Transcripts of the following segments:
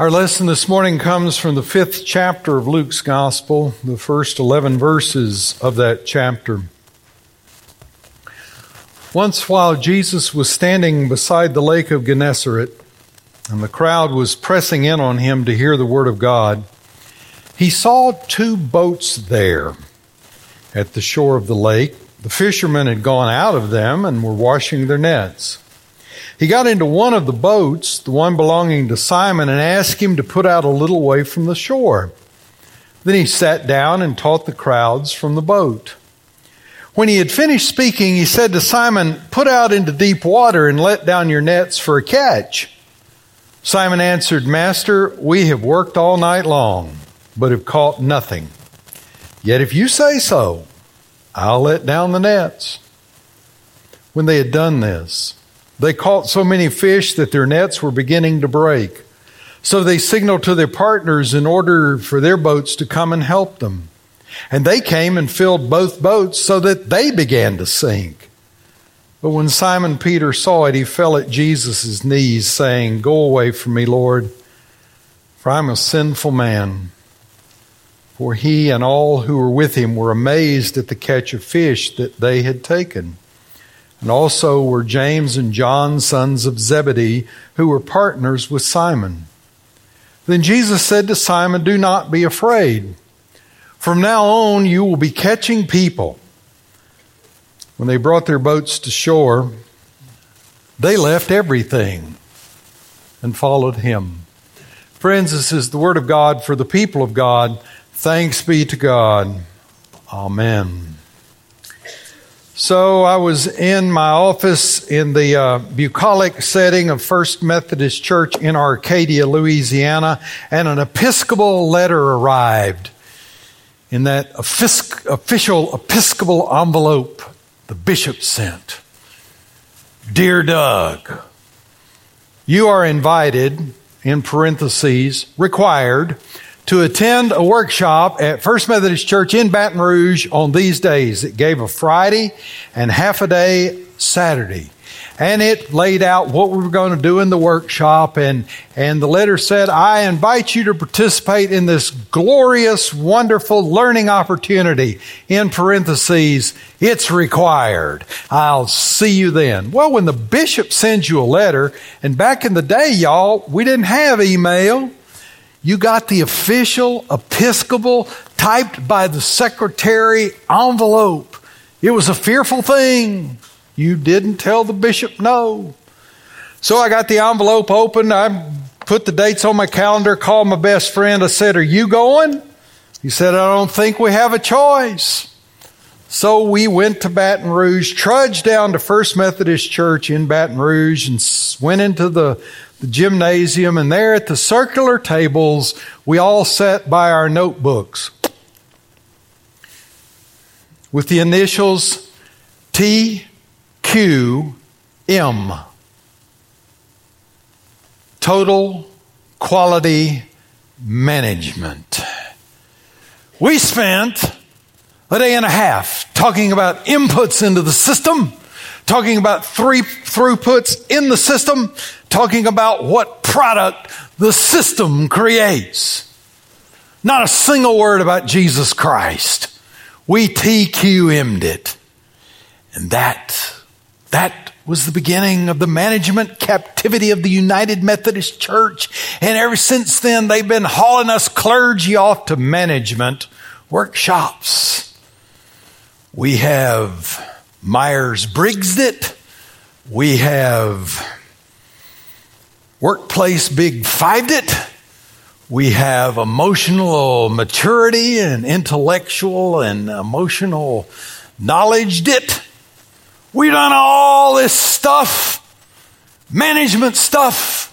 Our lesson this morning comes from the fifth chapter of Luke's Gospel, the first 11 verses of that chapter. Once, while Jesus was standing beside the lake of Gennesaret, and the crowd was pressing in on him to hear the word of God, he saw two boats there at the shore of the lake. The fishermen had gone out of them and were washing their nets. He got into one of the boats, the one belonging to Simon, and asked him to put out a little way from the shore. Then he sat down and taught the crowds from the boat. When he had finished speaking, he said to Simon, Put out into deep water and let down your nets for a catch. Simon answered, Master, we have worked all night long, but have caught nothing. Yet if you say so, I'll let down the nets. When they had done this, they caught so many fish that their nets were beginning to break. So they signaled to their partners in order for their boats to come and help them. And they came and filled both boats so that they began to sink. But when Simon Peter saw it, he fell at Jesus' knees, saying, Go away from me, Lord, for I'm a sinful man. For he and all who were with him were amazed at the catch of fish that they had taken and also were James and John, sons of Zebedee, who were partners with Simon. Then Jesus said to Simon, Do not be afraid. From now on, you will be catching people. When they brought their boats to shore, they left everything and followed him. Friends, this is the word of God for the people of God. Thanks be to God. Amen. So I was in my office in the uh, bucolic setting of First Methodist Church in Arcadia, Louisiana, and an Episcopal letter arrived in that official Episcopal envelope the bishop sent. Dear Doug, you are invited, in parentheses, required, to attend a workshop at First Methodist Church in Baton Rouge on these days. It gave a Friday and half a day Saturday. And it laid out what we were going to do in the workshop. And, and the letter said, I invite you to participate in this glorious, wonderful learning opportunity. In parentheses, it's required. I'll see you then. Well, when the bishop sends you a letter, and back in the day, y'all, we didn't have email. You got the official Episcopal typed by the secretary envelope. It was a fearful thing. You didn't tell the bishop no. So I got the envelope open. I put the dates on my calendar, called my best friend. I said, Are you going? He said, I don't think we have a choice. So we went to Baton Rouge, trudged down to First Methodist Church in Baton Rouge, and went into the the gymnasium, and there at the circular tables, we all sat by our notebooks with the initials TQM. Total Quality Management. We spent a day and a half talking about inputs into the system, talking about three throughputs in the system, talking about what product the system creates. Not a single word about Jesus Christ. We TQM'd it. And that, that was the beginning of the management captivity of the United Methodist Church. And ever since then, they've been hauling us clergy off to management workshops. We have Myers Briggs it. We have Workplace Big Fived it. We have emotional maturity and intellectual and emotional knowledge it. We've done all this stuff, management stuff.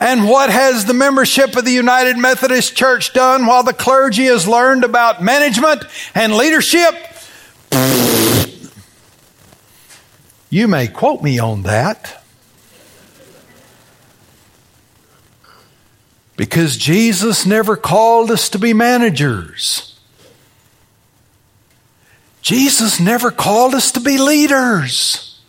And what has the membership of the United Methodist Church done while the clergy has learned about management and leadership? You may quote me on that. Because Jesus never called us to be managers. Jesus never called us to be leaders.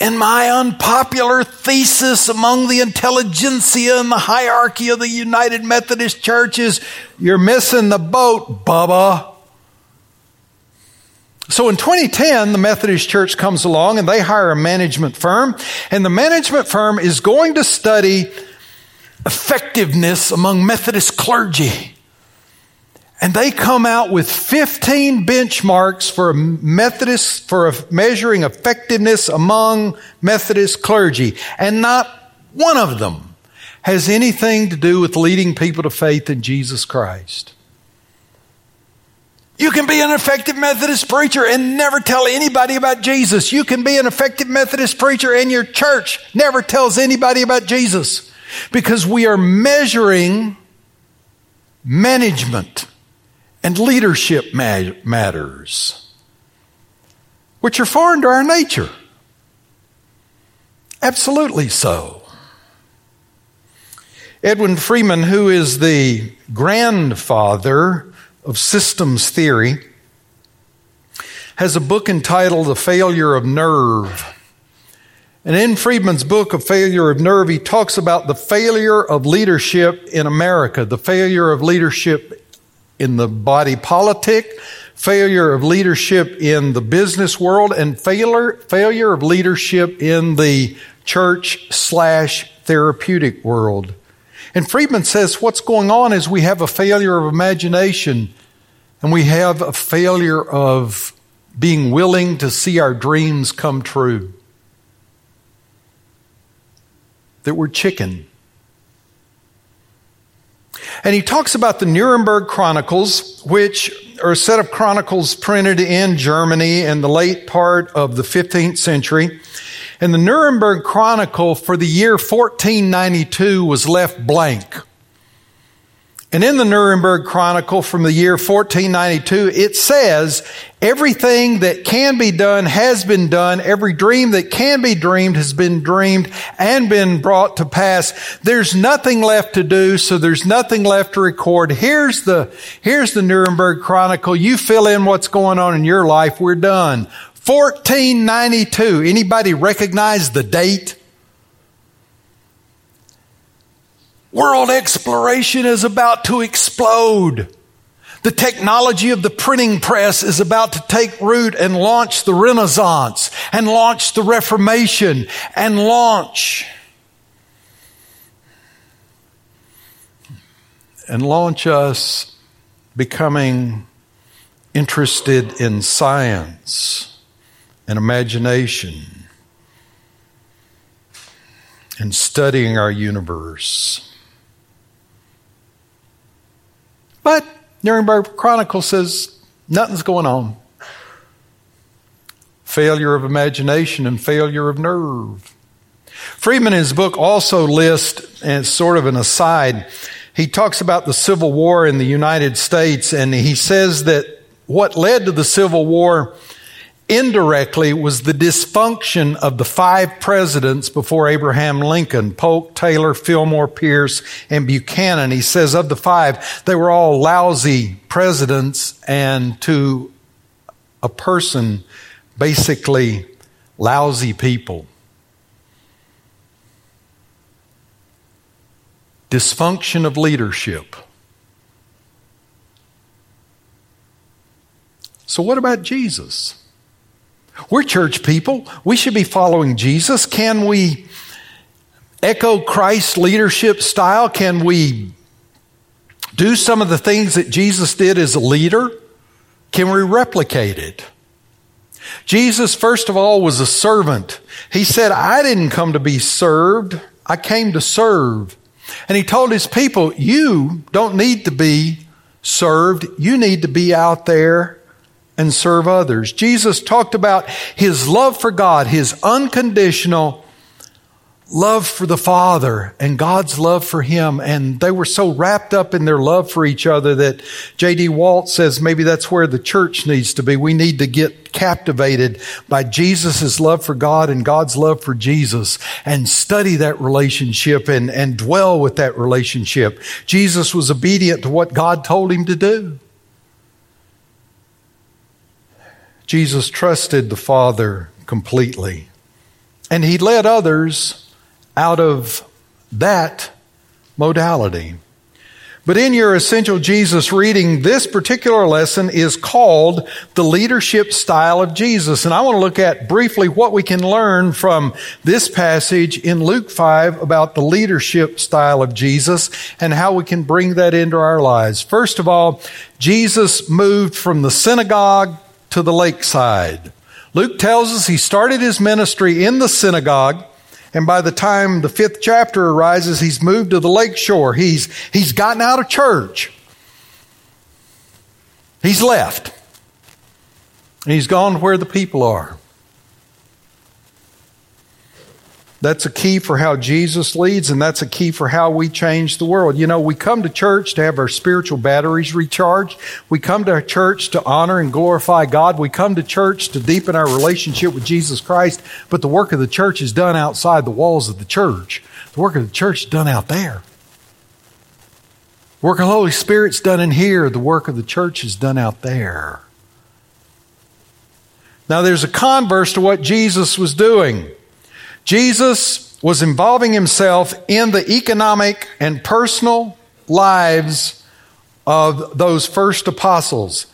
in my unpopular thesis among the intelligentsia and the hierarchy of the United Methodist churches, you're missing the boat, Bubba. So in 2010, the Methodist Church comes along and they hire a management firm, and the management firm is going to study effectiveness among Methodist clergy. And they come out with 15 benchmarks for Methodist, for measuring effectiveness among Methodist clergy. And not one of them has anything to do with leading people to faith in Jesus Christ. You can be an effective Methodist preacher and never tell anybody about Jesus. You can be an effective Methodist preacher and your church never tells anybody about Jesus because we are measuring management and leadership matters, which are foreign to our nature. Absolutely so. Edwin Friedman, who is the grandfather of systems theory, has a book entitled The Failure of Nerve. And in Friedman's book, A Failure of Nerve, he talks about the failure of leadership in America, the failure of leadership in the body politic, failure of leadership in the business world, and failure, failure of leadership in the church slash therapeutic world. And Friedman says what's going on is we have a failure of imagination and we have a failure of being willing to see our dreams come true. That we're chicken. And he talks about the Nuremberg Chronicles, which are a set of chronicles printed in Germany in the late part of the 15th century. And the Nuremberg Chronicle for the year 1492 was left blank. And in the Nuremberg Chronicle from the year 1492, it says, everything that can be done has been done. Every dream that can be dreamed has been dreamed and been brought to pass. There's nothing left to do, so there's nothing left to record. Here's the, here's the Nuremberg Chronicle. You fill in what's going on in your life. We're done. 1492. Anybody recognize the date? World exploration is about to explode. The technology of the printing press is about to take root and launch the Renaissance and launch the Reformation and launch and launch us becoming interested in science and imagination and studying our universe. But Nuremberg Chronicle says nothing's going on. Failure of imagination and failure of nerve. Friedman in his book also lists, and it's sort of an aside, he talks about the Civil War in the United States, and he says that what led to the Civil War indirectly was the dysfunction of the five presidents before Abraham Lincoln, Polk, Taylor, Fillmore, Pierce, and Buchanan. He says of the five, they were all lousy presidents and to a person, basically lousy people. Dysfunction of leadership. So, what about Jesus? We're church people. We should be following Jesus. Can we echo Christ's leadership style? Can we do some of the things that Jesus did as a leader? Can we replicate it? Jesus, first of all, was a servant. He said, I didn't come to be served. I came to serve. And he told his people, you don't need to be served. You need to be out there and serve others. Jesus talked about his love for God, his unconditional love for the Father and God's love for him. And they were so wrapped up in their love for each other that J.D. Walt says maybe that's where the church needs to be. We need to get captivated by Jesus' love for God and God's love for Jesus and study that relationship and, and dwell with that relationship. Jesus was obedient to what God told him to do. Jesus trusted the Father completely. And he led others out of that modality. But in your essential Jesus reading, this particular lesson is called the leadership style of Jesus. And I want to look at briefly what we can learn from this passage in Luke 5 about the leadership style of Jesus and how we can bring that into our lives. First of all, Jesus moved from the synagogue to the lakeside. Luke tells us he started his ministry in the synagogue and by the time the fifth chapter arises, he's moved to the lake shore. He's, he's gotten out of church. He's left. And he's gone where the people are. That's a key for how Jesus leads, and that's a key for how we change the world. You know, we come to church to have our spiritual batteries recharged. We come to church to honor and glorify God. We come to church to deepen our relationship with Jesus Christ, but the work of the church is done outside the walls of the church. The work of the church is done out there. The work of the Holy Spirit's done in here. The work of the church is done out there. Now, there's a converse to what Jesus was doing. Jesus was involving himself in the economic and personal lives of those first apostles.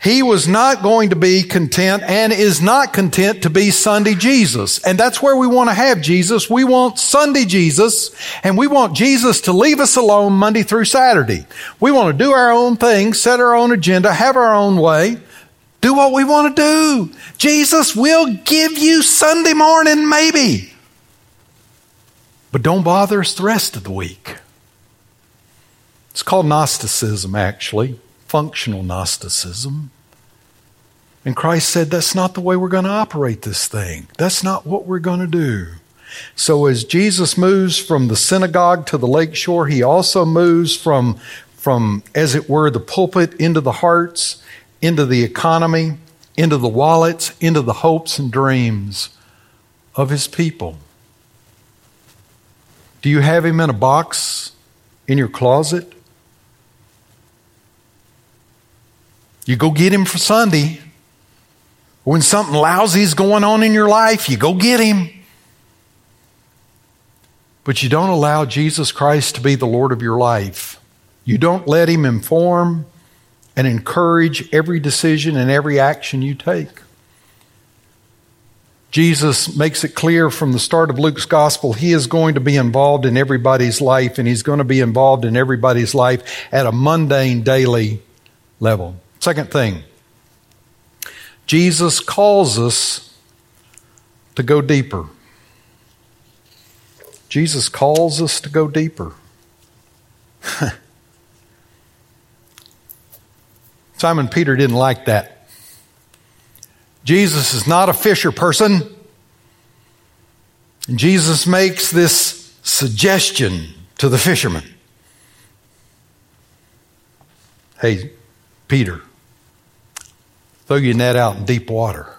He was not going to be content and is not content to be Sunday Jesus. And that's where we want to have Jesus. We want Sunday Jesus and we want Jesus to leave us alone Monday through Saturday. We want to do our own thing, set our own agenda, have our own way. Do what we want to do. Jesus will give you Sunday morning, maybe. But don't bother us the rest of the week. It's called Gnosticism, actually, functional Gnosticism. And Christ said, That's not the way we're going to operate this thing. That's not what we're going to do. So, as Jesus moves from the synagogue to the lakeshore, he also moves from, from, as it were, the pulpit into the hearts into the economy, into the wallets, into the hopes and dreams of his people. Do you have him in a box in your closet? You go get him for Sunday. When something lousy is going on in your life, you go get him. But you don't allow Jesus Christ to be the Lord of your life. You don't let him inform and encourage every decision and every action you take. Jesus makes it clear from the start of Luke's gospel, he is going to be involved in everybody's life, and he's going to be involved in everybody's life at a mundane daily level. Second thing, Jesus calls us to go deeper. Jesus calls us to go deeper. Simon Peter didn't like that. Jesus is not a fisher person. And Jesus makes this suggestion to the fisherman Hey, Peter, throw your net out in deep water.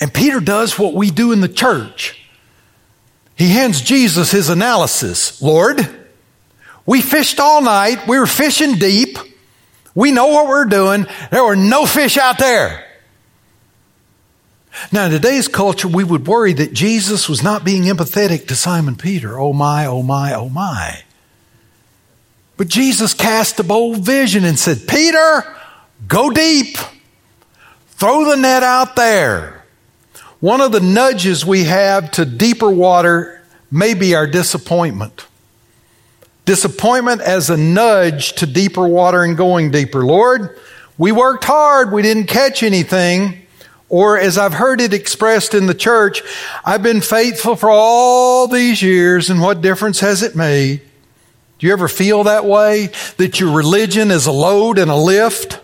And Peter does what we do in the church. He hands Jesus his analysis Lord, we fished all night, we were fishing deep. We know what we're doing. There were no fish out there. Now, in today's culture, we would worry that Jesus was not being empathetic to Simon Peter. Oh my, oh my, oh my. But Jesus cast a bold vision and said, Peter, go deep. Throw the net out there. One of the nudges we have to deeper water may be our disappointment. Disappointment as a nudge to deeper water and going deeper. Lord, we worked hard, we didn't catch anything. Or as I've heard it expressed in the church, I've been faithful for all these years and what difference has it made? Do you ever feel that way? That your religion is a load and a lift?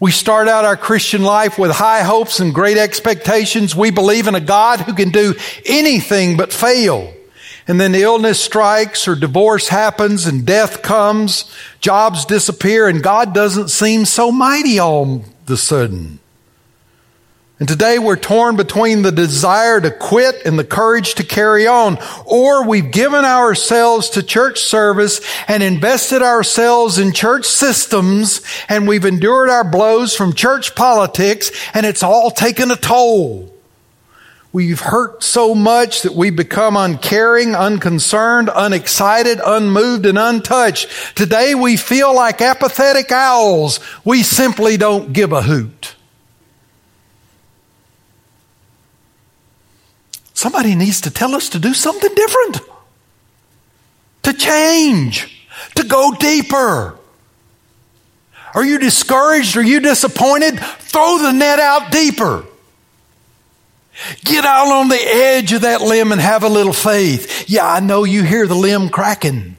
We start out our Christian life with high hopes and great expectations. We believe in a God who can do anything but fail. And then the illness strikes or divorce happens and death comes, jobs disappear, and God doesn't seem so mighty all of a sudden. And today we're torn between the desire to quit and the courage to carry on. Or we've given ourselves to church service and invested ourselves in church systems and we've endured our blows from church politics and it's all taken a toll. We've hurt so much that we become uncaring, unconcerned, unexcited, unmoved, and untouched. Today we feel like apathetic owls. We simply don't give a hoot. Somebody needs to tell us to do something different, to change, to go deeper. Are you discouraged? Are you disappointed? Throw the net out deeper. Get out on the edge of that limb and have a little faith. Yeah, I know you hear the limb cracking.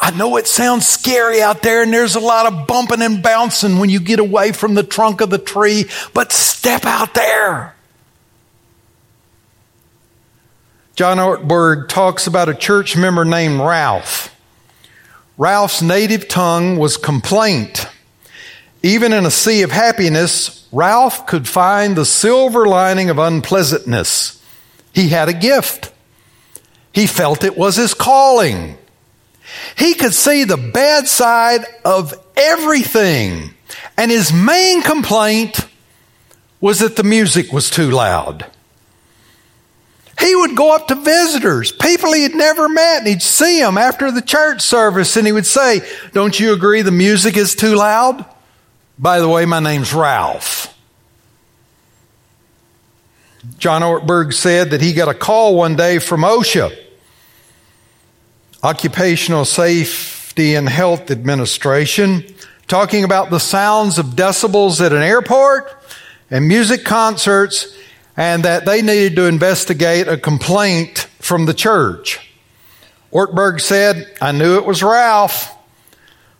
I know it sounds scary out there and there's a lot of bumping and bouncing when you get away from the trunk of the tree, but step out there. John Ortberg talks about a church member named Ralph. Ralph's native tongue was complaint. Even in a sea of happiness, Ralph could find the silver lining of unpleasantness. He had a gift. He felt it was his calling. He could see the bad side of everything. And his main complaint was that the music was too loud. He would go up to visitors, people he had never met, and he'd see them after the church service, and he would say, Don't you agree the music is too loud? By the way, my name's Ralph. John Ortberg said that he got a call one day from OSHA, Occupational Safety and Health Administration, talking about the sounds of decibels at an airport and music concerts, and that they needed to investigate a complaint from the church. Ortberg said, I knew it was Ralph.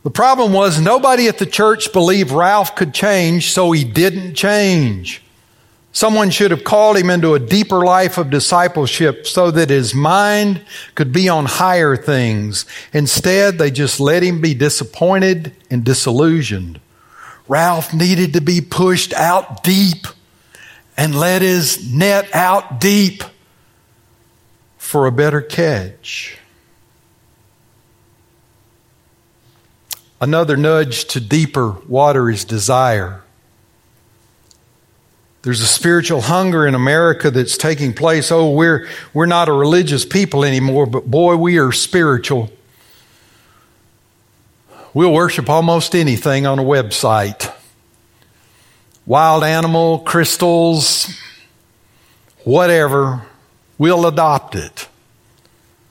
The problem was nobody at the church believed Ralph could change, so he didn't change. Someone should have called him into a deeper life of discipleship so that his mind could be on higher things. Instead, they just let him be disappointed and disillusioned. Ralph needed to be pushed out deep and let his net out deep for a better catch. Another nudge to deeper water is desire. There's a spiritual hunger in America that's taking place. Oh, we're, we're not a religious people anymore, but boy, we are spiritual. We'll worship almost anything on a website wild animal, crystals, whatever. We'll adopt it.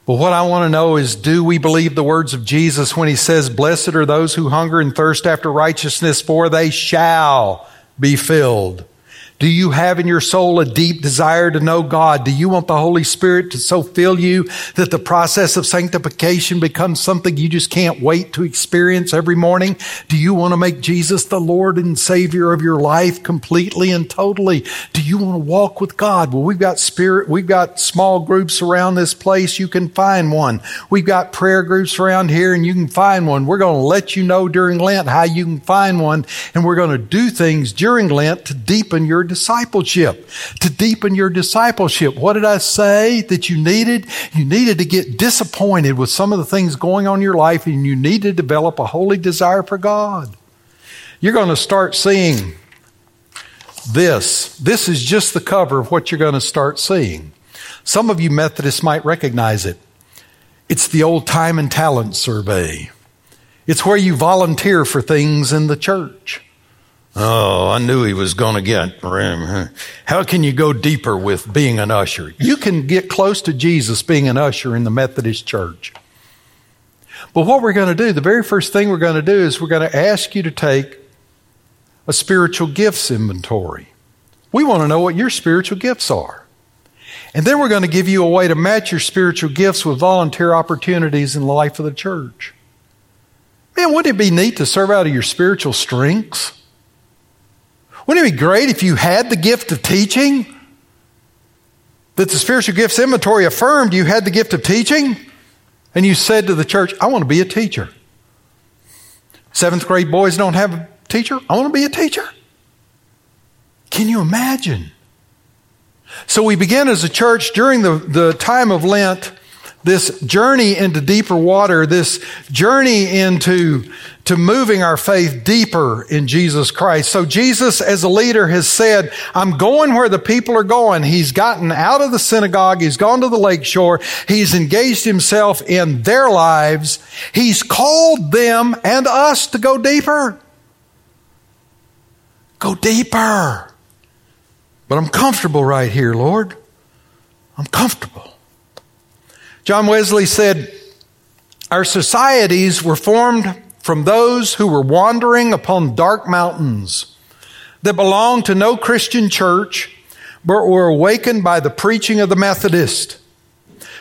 But what I want to know is do we believe the words of Jesus when he says, Blessed are those who hunger and thirst after righteousness, for they shall be filled? Do you have in your soul a deep desire to know God? Do you want the Holy Spirit to so fill you that the process of sanctification becomes something you just can't wait to experience every morning? Do you want to make Jesus the Lord and Savior of your life completely and totally? Do you want to walk with God? Well, we've got spirit, we've got small groups around this place. You can find one. We've got prayer groups around here and you can find one. We're going to let you know during Lent how you can find one and we're going to do things during Lent to deepen your discipleship, to deepen your discipleship. What did I say that you needed? You needed to get disappointed with some of the things going on in your life and you need to develop a holy desire for God. You're going to start seeing this. This is just the cover of what you're going to start seeing. Some of you Methodists might recognize it. It's the old time and talent survey. It's where you volunteer for things in the church. Oh, I knew he was going to get. room. How can you go deeper with being an usher? You can get close to Jesus being an usher in the Methodist church. But what we're going to do, the very first thing we're going to do is we're going to ask you to take a spiritual gifts inventory. We want to know what your spiritual gifts are. And then we're going to give you a way to match your spiritual gifts with volunteer opportunities in the life of the church. Man, wouldn't it be neat to serve out of your spiritual strengths? Wouldn't it be great if you had the gift of teaching? That the spiritual gifts inventory affirmed you had the gift of teaching? And you said to the church, I want to be a teacher. Seventh grade boys don't have a teacher. I want to be a teacher. Can you imagine? So we began as a church during the, the time of Lent this journey into deeper water, this journey into to moving our faith deeper in Jesus Christ. So Jesus as a leader has said, I'm going where the people are going. He's gotten out of the synagogue. He's gone to the lake shore. He's engaged himself in their lives. He's called them and us to go deeper. Go deeper. But I'm comfortable right here, Lord. I'm comfortable. John Wesley said, Our societies were formed from those who were wandering upon dark mountains that belonged to no Christian church, but were awakened by the preaching of the Methodist.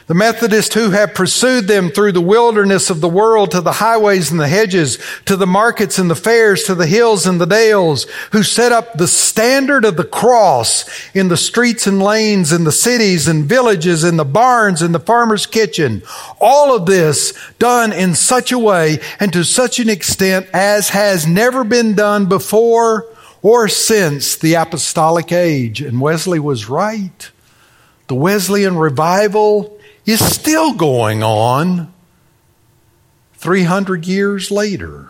The Methodists who have pursued them through the wilderness of the world to the highways and the hedges, to the markets and the fairs, to the hills and the dales, who set up the standard of the cross in the streets and lanes, in the cities and villages, in the barns, in the farmer's kitchen. All of this done in such a way and to such an extent as has never been done before or since the apostolic age. And Wesley was right. The Wesleyan revival is still going on 300 years later.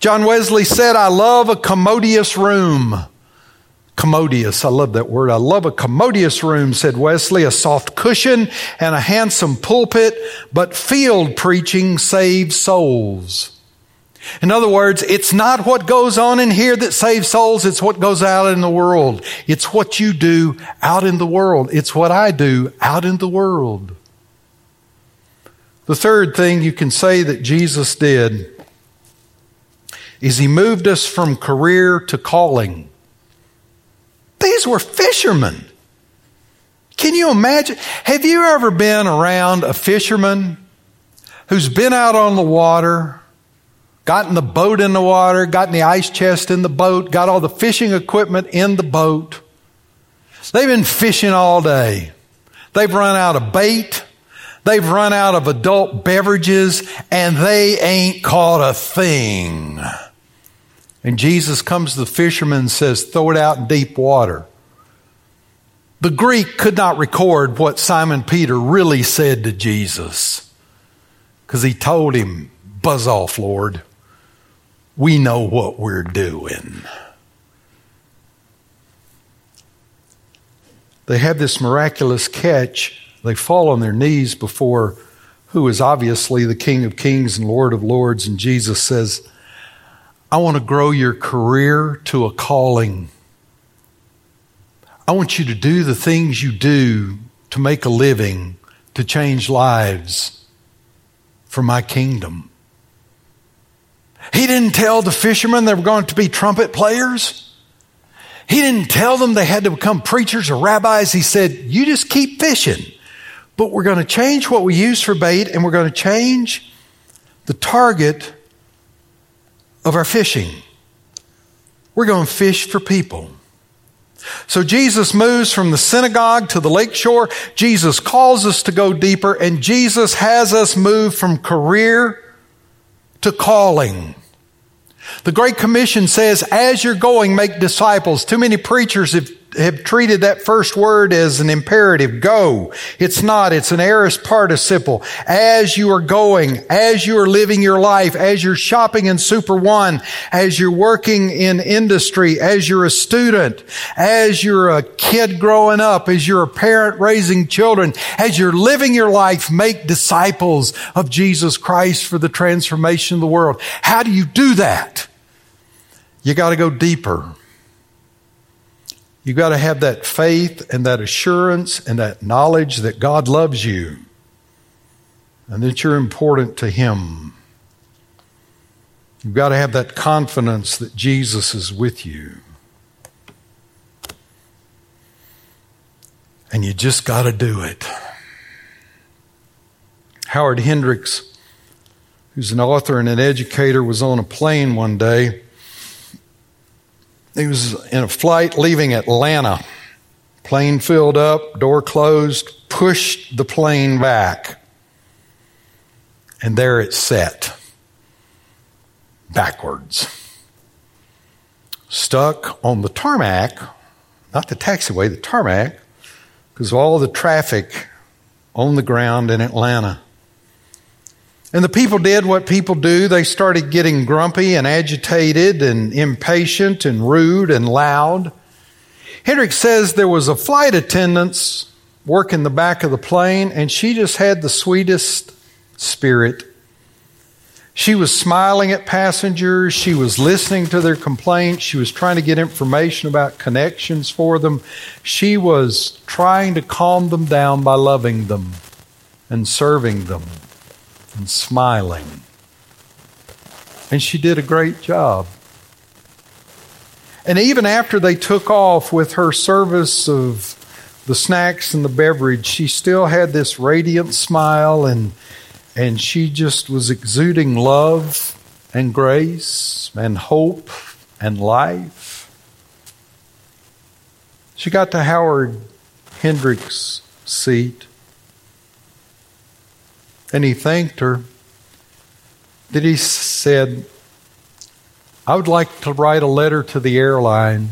John Wesley said, I love a commodious room. Commodious, I love that word. I love a commodious room, said Wesley, a soft cushion and a handsome pulpit, but field preaching saves souls. In other words, it's not what goes on in here that saves souls, it's what goes out in the world. It's what you do out in the world. It's what I do out in the world. The third thing you can say that Jesus did is he moved us from career to calling. These were fishermen. Can you imagine? Have you ever been around a fisherman who's been out on the water, gotten the boat in the water, gotten the ice chest in the boat, got all the fishing equipment in the boat? They've been fishing all day. They've run out of bait. They've run out of adult beverages and they ain't caught a thing. And Jesus comes to the fishermen and says, throw it out in deep water. The Greek could not record what Simon Peter really said to Jesus because he told him, buzz off, Lord. We know what we're doing. They have this miraculous catch they fall on their knees before who is obviously the King of Kings and Lord of Lords. And Jesus says, I want to grow your career to a calling. I want you to do the things you do to make a living, to change lives for my kingdom. He didn't tell the fishermen they were going to be trumpet players. He didn't tell them they had to become preachers or rabbis. He said, You just keep fishing. But we're going to change what we use for bait and we're going to change the target of our fishing. We're going to fish for people. So Jesus moves from the synagogue to the lake shore. Jesus calls us to go deeper and Jesus has us move from career to calling. The Great Commission says, as you're going, make disciples. Too many preachers have have treated that first word as an imperative. Go. It's not. It's an aorist participle. As you are going, as you are living your life, as you're shopping in Super One, as you're working in industry, as you're a student, as you're a kid growing up, as you're a parent raising children, as you're living your life, make disciples of Jesus Christ for the transformation of the world. How do you do that? You got to go deeper. You've got to have that faith and that assurance and that knowledge that God loves you and that you're important to Him. You've got to have that confidence that Jesus is with you. And you just got to do it. Howard Hendricks, who's an author and an educator, was on a plane one day he was in a flight leaving Atlanta. Plane filled up, door closed, pushed the plane back. And there it sat, backwards. Stuck on the tarmac, not the taxiway, the tarmac, because of all the traffic on the ground in Atlanta. And the people did what people do. They started getting grumpy and agitated and impatient and rude and loud. Hendricks says there was a flight attendant working the back of the plane, and she just had the sweetest spirit. She was smiling at passengers. She was listening to their complaints. She was trying to get information about connections for them. She was trying to calm them down by loving them and serving them and smiling. And she did a great job. And even after they took off with her service of the snacks and the beverage, she still had this radiant smile and and she just was exuding love and grace and hope and life. She got to Howard Hendricks' seat and he thanked her. Then he said, I would like to write a letter to the airline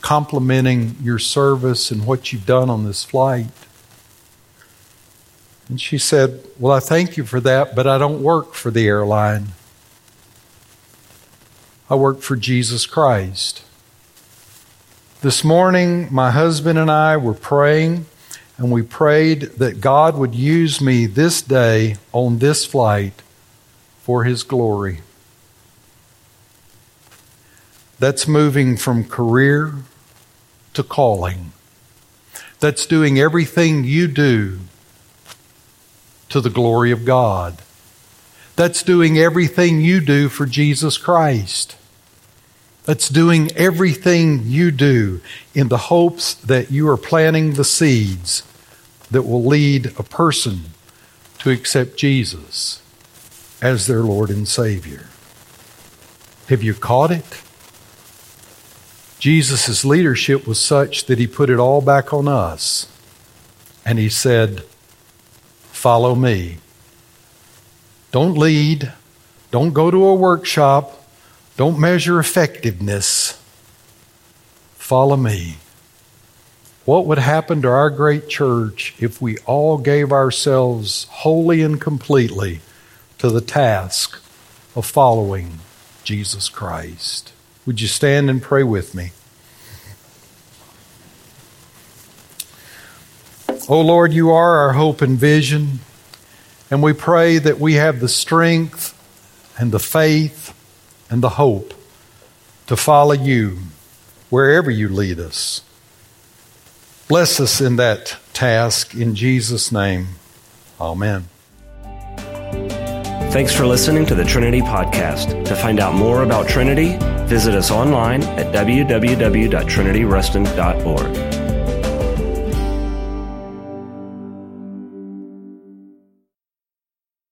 complimenting your service and what you've done on this flight. And she said, Well, I thank you for that, but I don't work for the airline. I work for Jesus Christ. This morning, my husband and I were praying and we prayed that God would use me this day on this flight for His glory. That's moving from career to calling. That's doing everything you do to the glory of God. That's doing everything you do for Jesus Christ. That's doing everything you do in the hopes that you are planting the seeds that will lead a person to accept Jesus as their Lord and Savior. Have you caught it? Jesus' leadership was such that he put it all back on us. And he said, Follow me. Don't lead. Don't go to a workshop. Don't measure effectiveness. Follow me. What would happen to our great church if we all gave ourselves wholly and completely to the task of following Jesus Christ? Would you stand and pray with me? Oh Lord, you are our hope and vision, and we pray that we have the strength and the faith and the hope to follow you wherever you lead us. Bless us in that task in Jesus' name. Amen. Thanks for listening to the Trinity Podcast. To find out more about Trinity, visit us online at www.trinityruston.org.